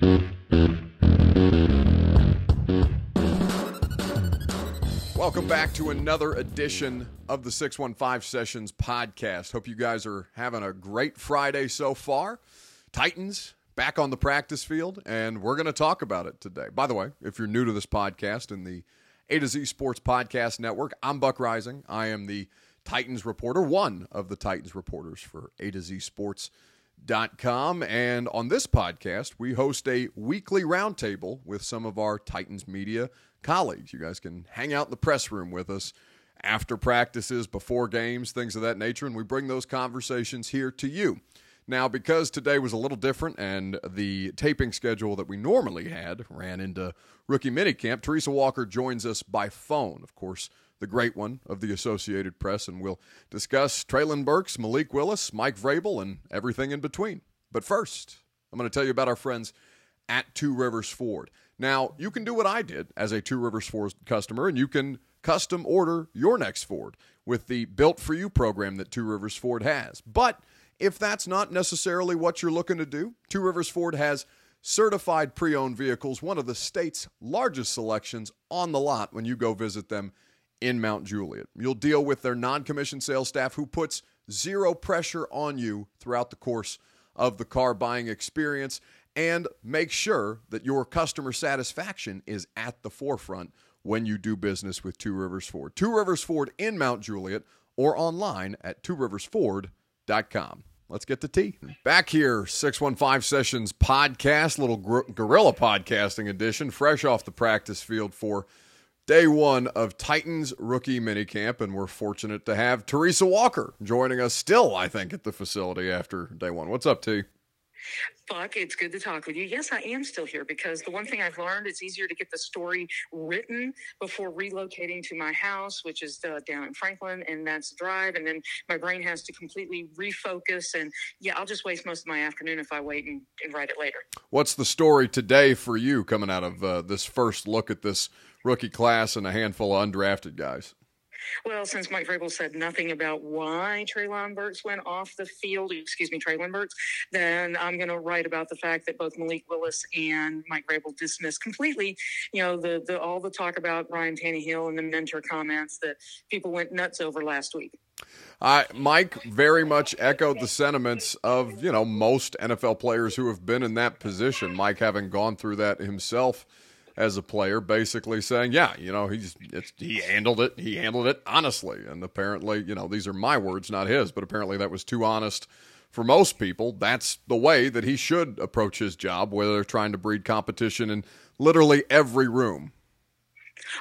Welcome back to another edition of the 615 Sessions podcast. Hope you guys are having a great Friday so far. Titans back on the practice field, and we're going to talk about it today. By the way, if you're new to this podcast in the A to Z Sports Podcast Network, I'm Buck Reising. I am the Titans reporter, one of the Titans reporters for A to Z Sports.com. And on this podcast, we host a weekly roundtable with some of our Titans media colleagues. You guys can hang out in the press room with us after practices, before games, things of that nature, and we bring those conversations here to you. Now, because today was a little different and the taping schedule that we normally had ran into rookie minicamp, Teresa Walker joins us by phone. Of course, the great one of the Associated Press, and we'll discuss Treylon Burks, Malik Willis, Mike Vrabel, and everything in between. But first, I'm going to tell you about our friends at Two Rivers Ford. Now, you can do what I did as a Two Rivers Ford customer, and you can custom order your next Ford with the Built For You program that Two Rivers Ford has. But if that's not necessarily what you're looking to do, Two Rivers Ford has certified pre owned vehicles, one of the state's largest selections on the lot when you go visit them in Mount Juliet. You'll deal with their non commissioned sales staff who puts zero pressure on you throughout the course of the car buying experience and make sure that your customer satisfaction is at the forefront when you do business with Two Rivers Ford. Two Rivers Ford in Mount Juliet or online at tworiversford.com. Let's get to tea. Back here, 615 Sessions podcast, little gr- guerrilla podcasting edition, fresh off the practice field for day one of Titans rookie minicamp. And we're fortunate to have Teresa Walker joining us still, I think, at the facility after day one. What's up, T? Buck, it's good to talk with you. Yes, I am still here because the one thing I've learned it's easier to get the story written before relocating to my house, which is uh, down in Franklin, and that's drive. And then my brain has to completely refocus. And yeah, I'll just waste most of my afternoon if I wait and, and write it later. What's the story today for you coming out of uh, this first look at this rookie class and a handful of undrafted guys? Well, since Mike Vrabel said nothing about why Treylon Burks went off the field, excuse me, Treylon Burks, then I'm going to write about the fact that both Malik Willis and Mike Vrabel dismissed completely, you know, the, the all the talk about Ryan Tannehill and the mentor comments that people went nuts over last week. Uh, Mike very much echoed the sentiments of you know most NFL players who have been in that position. Mike having gone through that himself as a player, basically saying, "Yeah, you know, he's he handled it. He handled it honestly." And apparently, you know, these are my words, not his, but apparently that was too honest for most people. That's the way that he should approach his job, whether they're trying to breed competition in literally every room.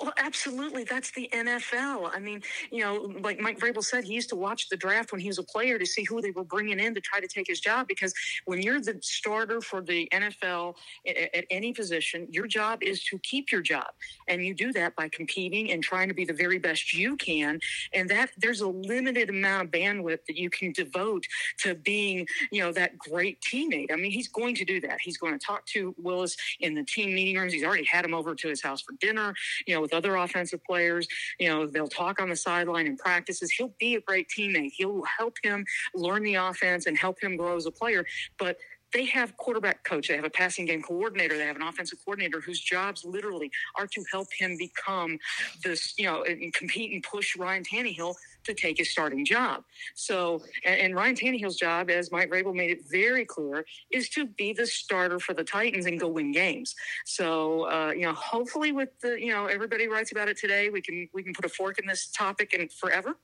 Well, absolutely. That's the NFL. I mean, you know, like Mike Vrabel said, he used to watch the draft when he was a player to see who they were bringing in to try to take his job. Because when you're the starter for the NFL at, at any position, your job is to keep your job, and you do that by competing and trying to be the very best you can. And that there's a limited amount of bandwidth that you can devote to being, you know, that great teammate. I mean, he's going to do that. He's going to talk to Willis in the team meeting rooms. He's already had him over to his house for dinner know, with other offensive players. You know, they'll talk on the sideline in practices. He'll be a great teammate. He'll help him learn the offense and help him grow as a player. But they have quarterback coach, they have a passing game coordinator, they have an offensive coordinator whose jobs literally are to help him become this, you know, and compete and push Ryan Tannehill to take his starting job. So, and, and Ryan Tannehill's job, as Mike Vrabel made it very clear, is to be the starter for the Titans and go win games. So, uh, you know, hopefully with the, you know, everybody writes about it today, we can we can put a fork in this topic and forever.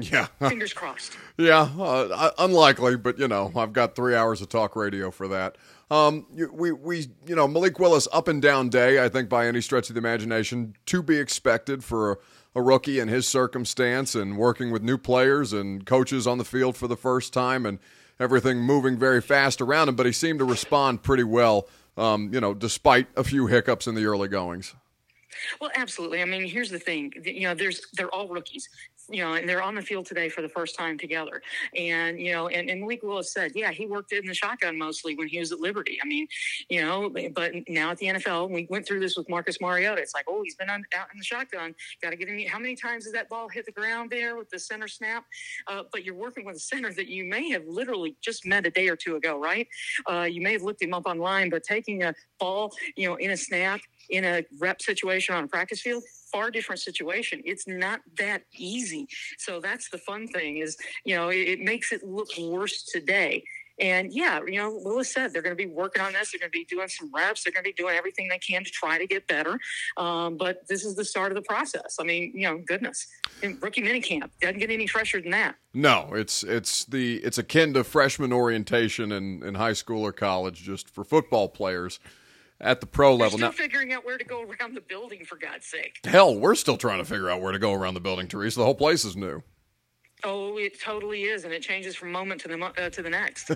Yeah. Fingers crossed. yeah, uh, unlikely, but you know, I've got three hours of talk radio for that. Um, we, we, you know, Malik Willis up and down day, I think by any stretch of the imagination, to be expected for a, a rookie in his circumstance and working with new players and coaches on the field for the first time. And everything moving very fast around him, but he seemed to respond pretty well, um, you know, despite a few hiccups in the early goings. Well, absolutely. I mean, here's the thing. You know, there's they're all rookies you know, and they're on the field today for the first time together. And, you know, and, and Malik Willis said, yeah, he worked in the shotgun mostly when he was at Liberty. I mean, you know, but now at the NFL, we went through this with Marcus Mariota. It's like, oh, he's been on, out in the shotgun. Got to get him. How many times has that ball hit the ground there with the center snap? Uh, but you're working with a center that you may have literally just met a day or two ago, right? Uh, you may have looked him up online, but taking a ball, you know, in a snap, in a rep situation on a practice field, far different situation. It's not that easy. So that's the fun thing is, you know, it, it makes it look worse today. And yeah, you know, Willis said they're going to be working on this. They're going to be doing some reps. They're going to be doing everything they can to try to get better. Um, but this is the start of the process. I mean, you know, goodness, rookie minicamp doesn't get any fresher than that. No, it's it's the it's akin to freshman orientation in, in high school or college, just for football players at the pro level. They're still now, figuring out where to go around the building, for God's sake. Hell, we're still trying to figure out where to go around the building, Teresa. The whole place is new. Oh, it totally is, and it changes from moment to the uh, to the next.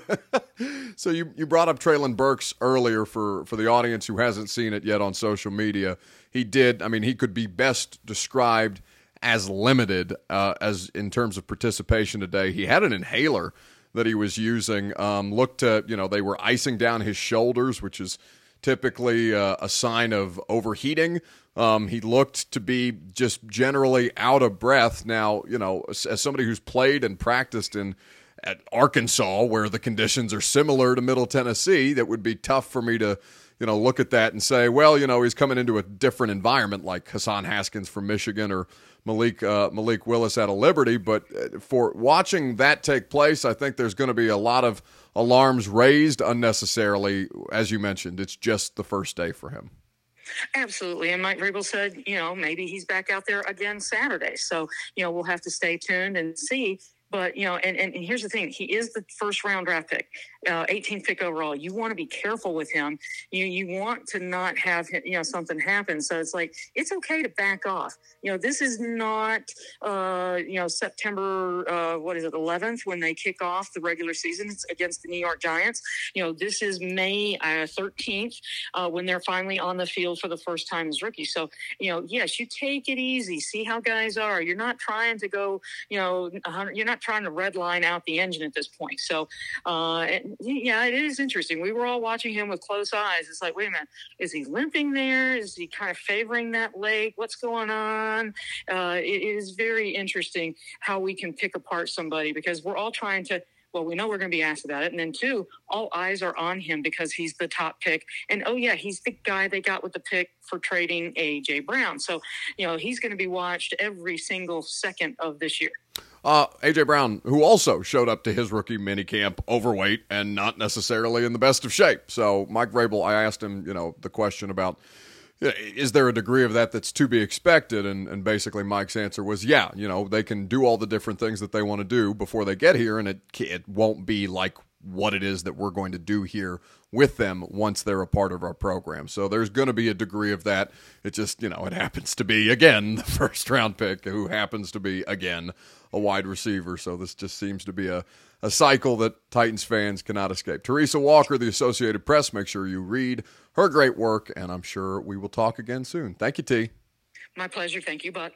so you you brought up Treylon Burks earlier for for the audience who hasn't seen it yet on social media. He did. I mean, he could be best described as limited uh, as in terms of participation today. He had an inhaler that he was using. Um, looked to you know they were icing down his shoulders, which is typically uh, a sign of overheating. Um, he looked to be just generally out of breath. Now, you know, as, somebody who's played and practiced in at Arkansas, where the conditions are similar to Middle Tennessee, that would be tough for me to, you know, look at that and say, well, you know, he's coming into a different environment like Hassan Haskins from Michigan or Malik uh, Malik Willis out of Liberty. But uh, for watching that take place, I think there's going to be a lot of alarms raised unnecessarily. As you mentioned, it's just the first day for him. Absolutely. And Mike Vrabel said, you know, maybe he's back out there again Saturday. So, you know, we'll have to stay tuned and see. But, you know, and, and here's the thing he is the first round draft pick uh, 18th pick overall. You want to be careful with him. You you want to not have you know something happen. So it's like it's okay to back off. You know this is not uh, you know September uh, what is it 11th when they kick off the regular season against the New York Giants. You know this is May 13th uh, when they're finally on the field for the first time as rookies. So you know yes you take it easy. See how guys are. You're not trying to go you know you're not trying to red line out the engine at this point. So uh, yeah, it is interesting. We were all watching him with close eyes. It's like, wait a minute, is he limping there? Is he kind of favoring that leg? What's going on? Uh, it is very interesting how we can pick apart somebody because we're all trying to well, we know we're going to be asked about it. And then, two, all eyes are on him because he's the top pick. And oh, yeah, he's the guy they got with the pick for trading A.J. Brown. So, you know, he's going to be watched every single second of this year. Uh, AJ Brown, who also showed up to his rookie minicamp overweight and not necessarily in the best of shape. So, Mike Vrabel, I asked him, you know, the question about is there a degree of that that's to be expected? And, and basically, Mike's answer was, yeah, you know, they can do all the different things that they want to do before they get here, and it it won't be like what it is that we're going to do here with them once they're a part of our program. So there's going to be a degree of that. It just, you know, it happens to be, again, the first round pick who happens to be, again, a wide receiver. So this just seems to be a, a cycle that Titans fans cannot escape. Teresa Walker, the Associated Press, make sure you read her great work, and I'm sure we will talk again soon. Thank you, T. My pleasure. Thank you, Buck.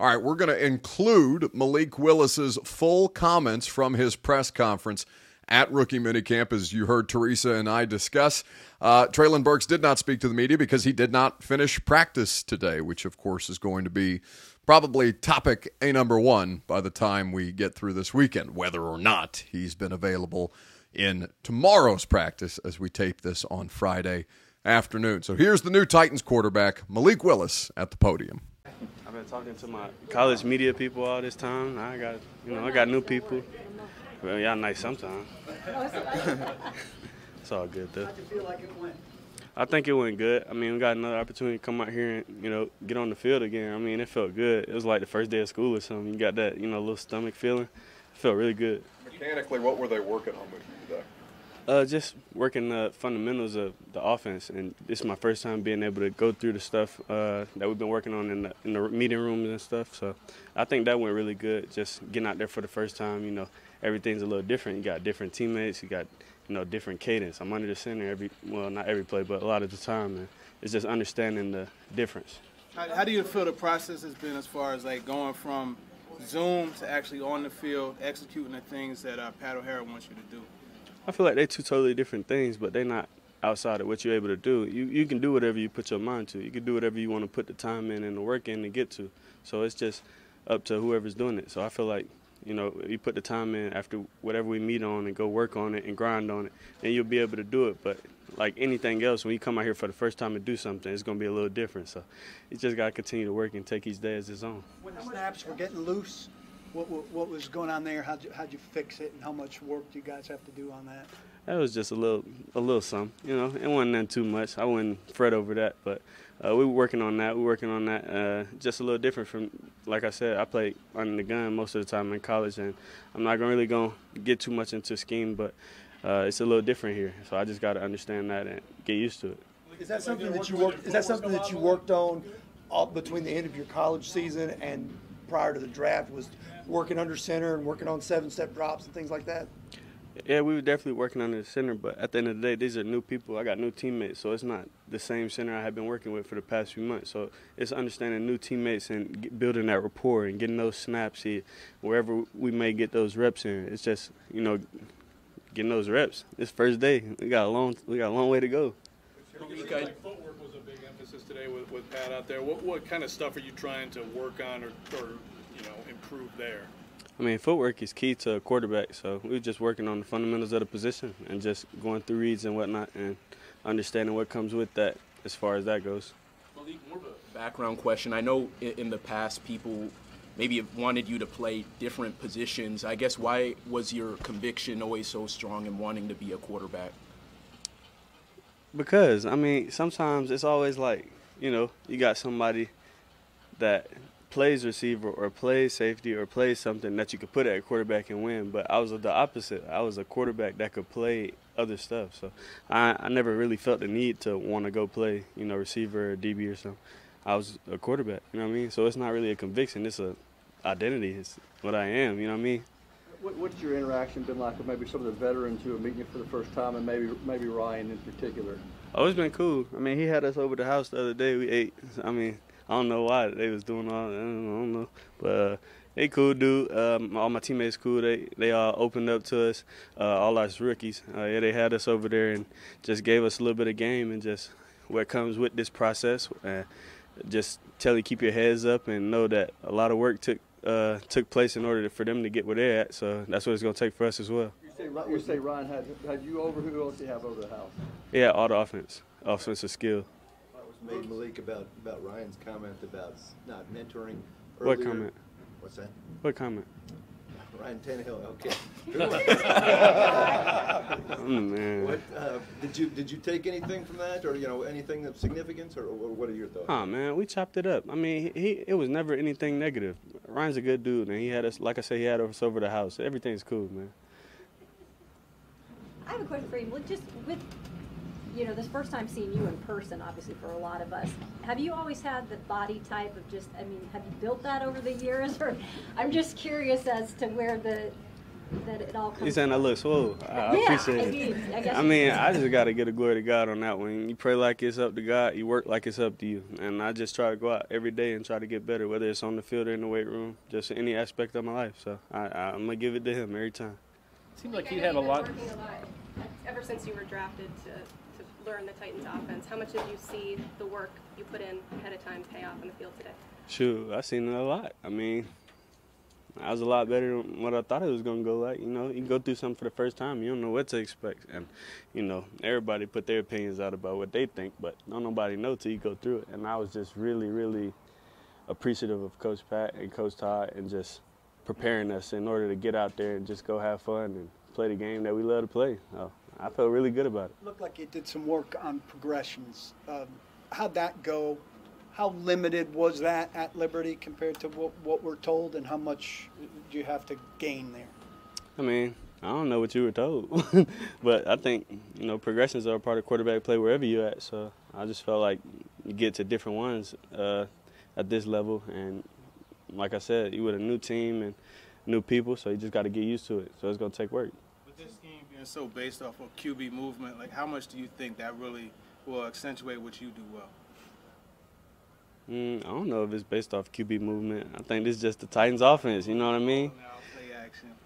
All right, we're going to include Malik Willis's full comments from his press conference at rookie minicamp, as you heard Teresa and I discuss. Uh, Treylon Burks did not speak to the media because he did not finish practice today, which, of course, is going to be probably topic a number one by the time we get through this weekend, whether or not he's been available in tomorrow's practice as we tape this on Friday afternoon. So here's the new Titans quarterback, Malik Willis, at the podium. I've been talking to my college media people all this time. I got, you know, I got new people. Well, y'all nice sometimes. it's all good though. I think it went good. I mean, we got another opportunity to come out here and you know get on the field again. I mean, it felt good. It was like the first day of school or something. You got that you know little stomach feeling. It felt really good. Mechanically, what were they working on with you today? Uh, just working the fundamentals of the offense, and this is my first time being able to go through the stuff uh, that we've been working on in the, in the meeting rooms and stuff. So I think that went really good. Just getting out there for the first time, you know, everything's a little different. You got different teammates, you got you know different cadence. I'm under the center every well, not every play, but a lot of the time, and it's just understanding the difference. How, how do you feel the process has been as far as like going from Zoom to actually on the field executing the things that uh, Pat O'Hara wants you to do? I feel like they're two totally different things, but they're not outside of what you're able to do. You you can do whatever you put your mind to. You can do whatever you want to put the time in and the work in to get to. So it's just up to whoever's doing it. So I feel like you know you put the time in after whatever we meet on and go work on it and grind on it, and you'll be able to do it. But like anything else, when you come out here for the first time and do something, it's going to be a little different. So you just got to continue to work and take each day as its own. When the snaps were getting loose, what, what, what was going on there? How'd you, how'd you fix it, and how much work do you guys have to do on that? That was just a little, a little some. You know, it wasn't nothing too much. I wouldn't fret over that, but uh, we were working on that. We were working on that. Uh, just a little different from, like I said, I played under the gun most of the time in college, and I'm not gonna really gonna get too much into scheme, but uh, it's a little different here. So I just got to understand that and get used to it. Is that something that you worked? Is that something that you worked on between the end of your college season and prior to the draft? Was working under center and working on seven-step drops and things like that? Yeah, we were definitely working under the center, but at the end of the day, these are new people. I got new teammates, so it's not the same center I have been working with for the past few months. So it's understanding new teammates and building that rapport and getting those snaps here, wherever we may get those reps in. It's just you know getting those reps. It's first day, we got a long we got a long way to go. Was a big emphasis today with, with Pat out there. What what kind of stuff are you trying to work on or, or you know improve there? I mean, footwork is key to a quarterback. So we're just working on the fundamentals of the position and just going through reads and whatnot and understanding what comes with that as far as that goes. Malik, more of a background question. I know in, in the past people maybe wanted you to play different positions. I guess why was your conviction always so strong in wanting to be a quarterback? Because I mean, sometimes it's always like you know you got somebody that plays receiver or plays safety or plays something that you could put at quarterback and win. But I was the opposite. I was a quarterback that could play other stuff. So I, I never really felt the need to want to go play, you know, receiver or DB or something. I was a quarterback, you know what I mean? So it's not really a conviction. It's a identity. It's what I am, you know what I mean? What, what's your interaction been like with maybe some of the veterans who are meeting you for the first time and maybe maybe Ryan in particular? Oh, it's been cool. I mean, he had us over the house the other day. We ate. I mean, I don't know why they was doing all. I don't know, but uh, they cool dude. Um, all my teammates cool. They they all opened up to us. Uh, all our rookies. Uh, yeah, they had us over there and just gave us a little bit of game and just what comes with this process. And just tell you keep your heads up and know that a lot of work took uh, took place in order to, for them to get where they're at. So that's what it's going to take for us as well. You say, you say Ryan had, had you over. Who else do you have over the house? Yeah, all the offense, offensive skill made Malik about, about Ryan's comment about not mentoring earlier. What comment? What's that? What comment? Ryan Tannehill. Okay. oh, man. What uh, did you did you take anything from that, or you know anything of significance, or, or what are your thoughts? Oh man, we chopped it up. I mean, he, he, it was never anything negative. Ryan's a good dude, and he had us like I said, he had us over the house. Everything's cool, man. I have a question for you. Just with you know, this first time seeing you in person, obviously for a lot of us, have you always had the body type of just, I mean, have you built that over the years? Or I'm just curious as to where the, that it all comes You saying I look swole? I yeah, appreciate I mean, it. I, guess I mean, I just got to get a glory to God on that one. You pray like it's up to God, you work like it's up to you. And I just try to go out every day and try to get better, whether it's on the field or in the weight room, just any aspect of my life. So I, I, I'm going to give it to Him every time. Seems like he had a lot. Ever since you were drafted to learn the Titans offense? How much did you see the work you put in ahead of time pay off on the field today? Shoot, I seen it a lot. I mean, I was a lot better than what I thought it was going to go like. You know, you go through something for the first time, you don't know what to expect. And, you know, everybody put their opinions out about what they think, but don't nobody know till you go through it. And I was just really, really appreciative of Coach Pat and Coach Todd and just preparing us in order to get out there and just go have fun and play the game that we love to play. I felt really good about it. Looked like you did some work on progressions. Um, how'd that go? How limited was that at Liberty compared to what, what we're told, and how much do you have to gain there? I mean, I don't know what you were told, but I think you know progressions are a part of quarterback play wherever you're at. So I just felt like you get to different ones uh, at this level, and like I said, you with a new team and new people, so you just got to get used to it. So it's gonna take work. With this scheme being so based off of QB movement, like how much do you think that really will accentuate what you do well? Mm, I don't know if it's based off QB movement. I think this is just the Titans offense. You know what I mean?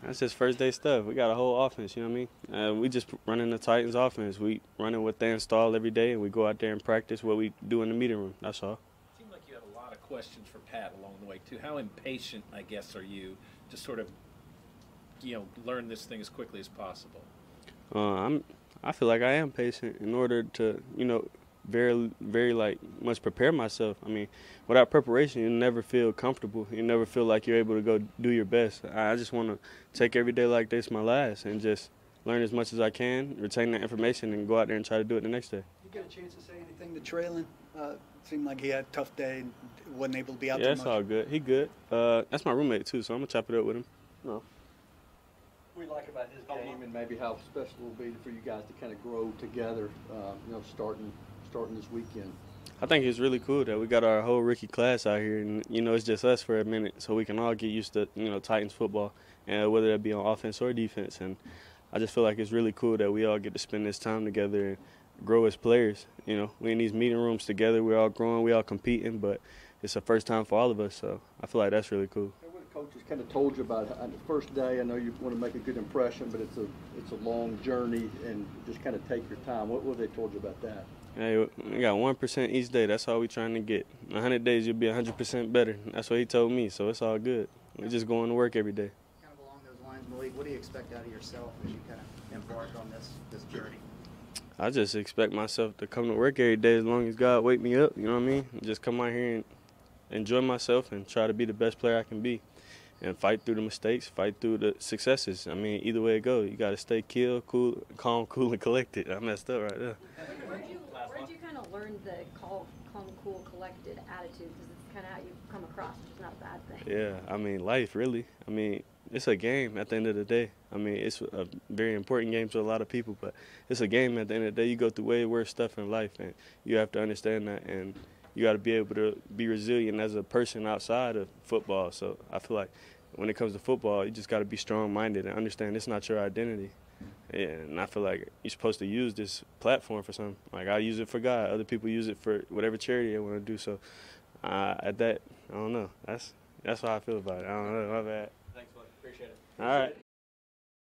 That's just first day stuff. We got a whole offense. You know what I mean? Uh, we just running the Titans offense. We running what they install every day, and we go out there and practice what we do in the meeting room. That's all. It Seemed like you had a lot of questions for Pat along the way too. How impatient, I guess, are you to sort of, you know, learn this thing as quickly as possible? Uh, I'm. I feel like I am patient in order to, you know, very, very like much prepare myself. I mean, without preparation, you never feel comfortable. You never feel like you're able to go do your best. I just want to take every day like this my last and just learn as much as I can, retain that information, and go out there and try to do it the next day. You get a chance to say anything to Treylon? Uh, seemed like he had a tough day and wasn't able to be out yeah, there it's much. all good. He good. Uh, that's my roommate too, so I'm gonna chop it up with him. No. We like about his game and maybe how special it will be for you guys to kind of grow together, uh, you know, starting starting this weekend. I think it's really cool that we got our whole rookie class out here, and you know it's just us for a minute, so we can all get used to you know Titans football, and whether that be on offense or defense. And I just feel like it's really cool that we all get to spend this time together and grow as players. You know, we in these meeting rooms together, we're all growing, we all competing, but it's the first time for all of us, so I feel like that's really cool. What the coaches kind of told you about on the first day? I know you want to make a good impression, but it's a it's a long journey, and just kind of take your time. What what have they told you about that? Hey, we got one percent each day. That's all we trying to get. A hundred days, you'll be hundred percent better. That's what he told me. So it's all good. We're just going to work every day. Kind of along those lines, Malik, what do you expect out of yourself as you kind of embark on this this journey? I just expect myself to come to work every day as long as God wake me up. You know what I mean? Just come out here and enjoy myself and try to be the best player I can be, and fight through the mistakes, fight through the successes. I mean, either way it goes, you got to stay chill, cool, calm, cool, and collected. I messed up right there. Where'd you, where'd you kind of learn the calm, calm, cool, collected attitude? Because it's kind of how you come across, which is not a bad thing. Yeah, I mean, life really. I mean, it's a game at the end of the day. I mean, it's a very important game to a lot of people, but it's a game at the end of the day. You go through way worse stuff in life, and you have to understand that, and you got to be able to be resilient as a person outside of football. So I feel like when it comes to football, you just got to be strong-minded and understand it's not your identity. Yeah, and I feel like you're supposed to use this platform for something. Like I use it for God. Other people use it for whatever charity they want to do. So uh, at that, I don't know. That's that's how I feel about it. I don't know. My bad. Thanks, bud. Appreciate it. All right.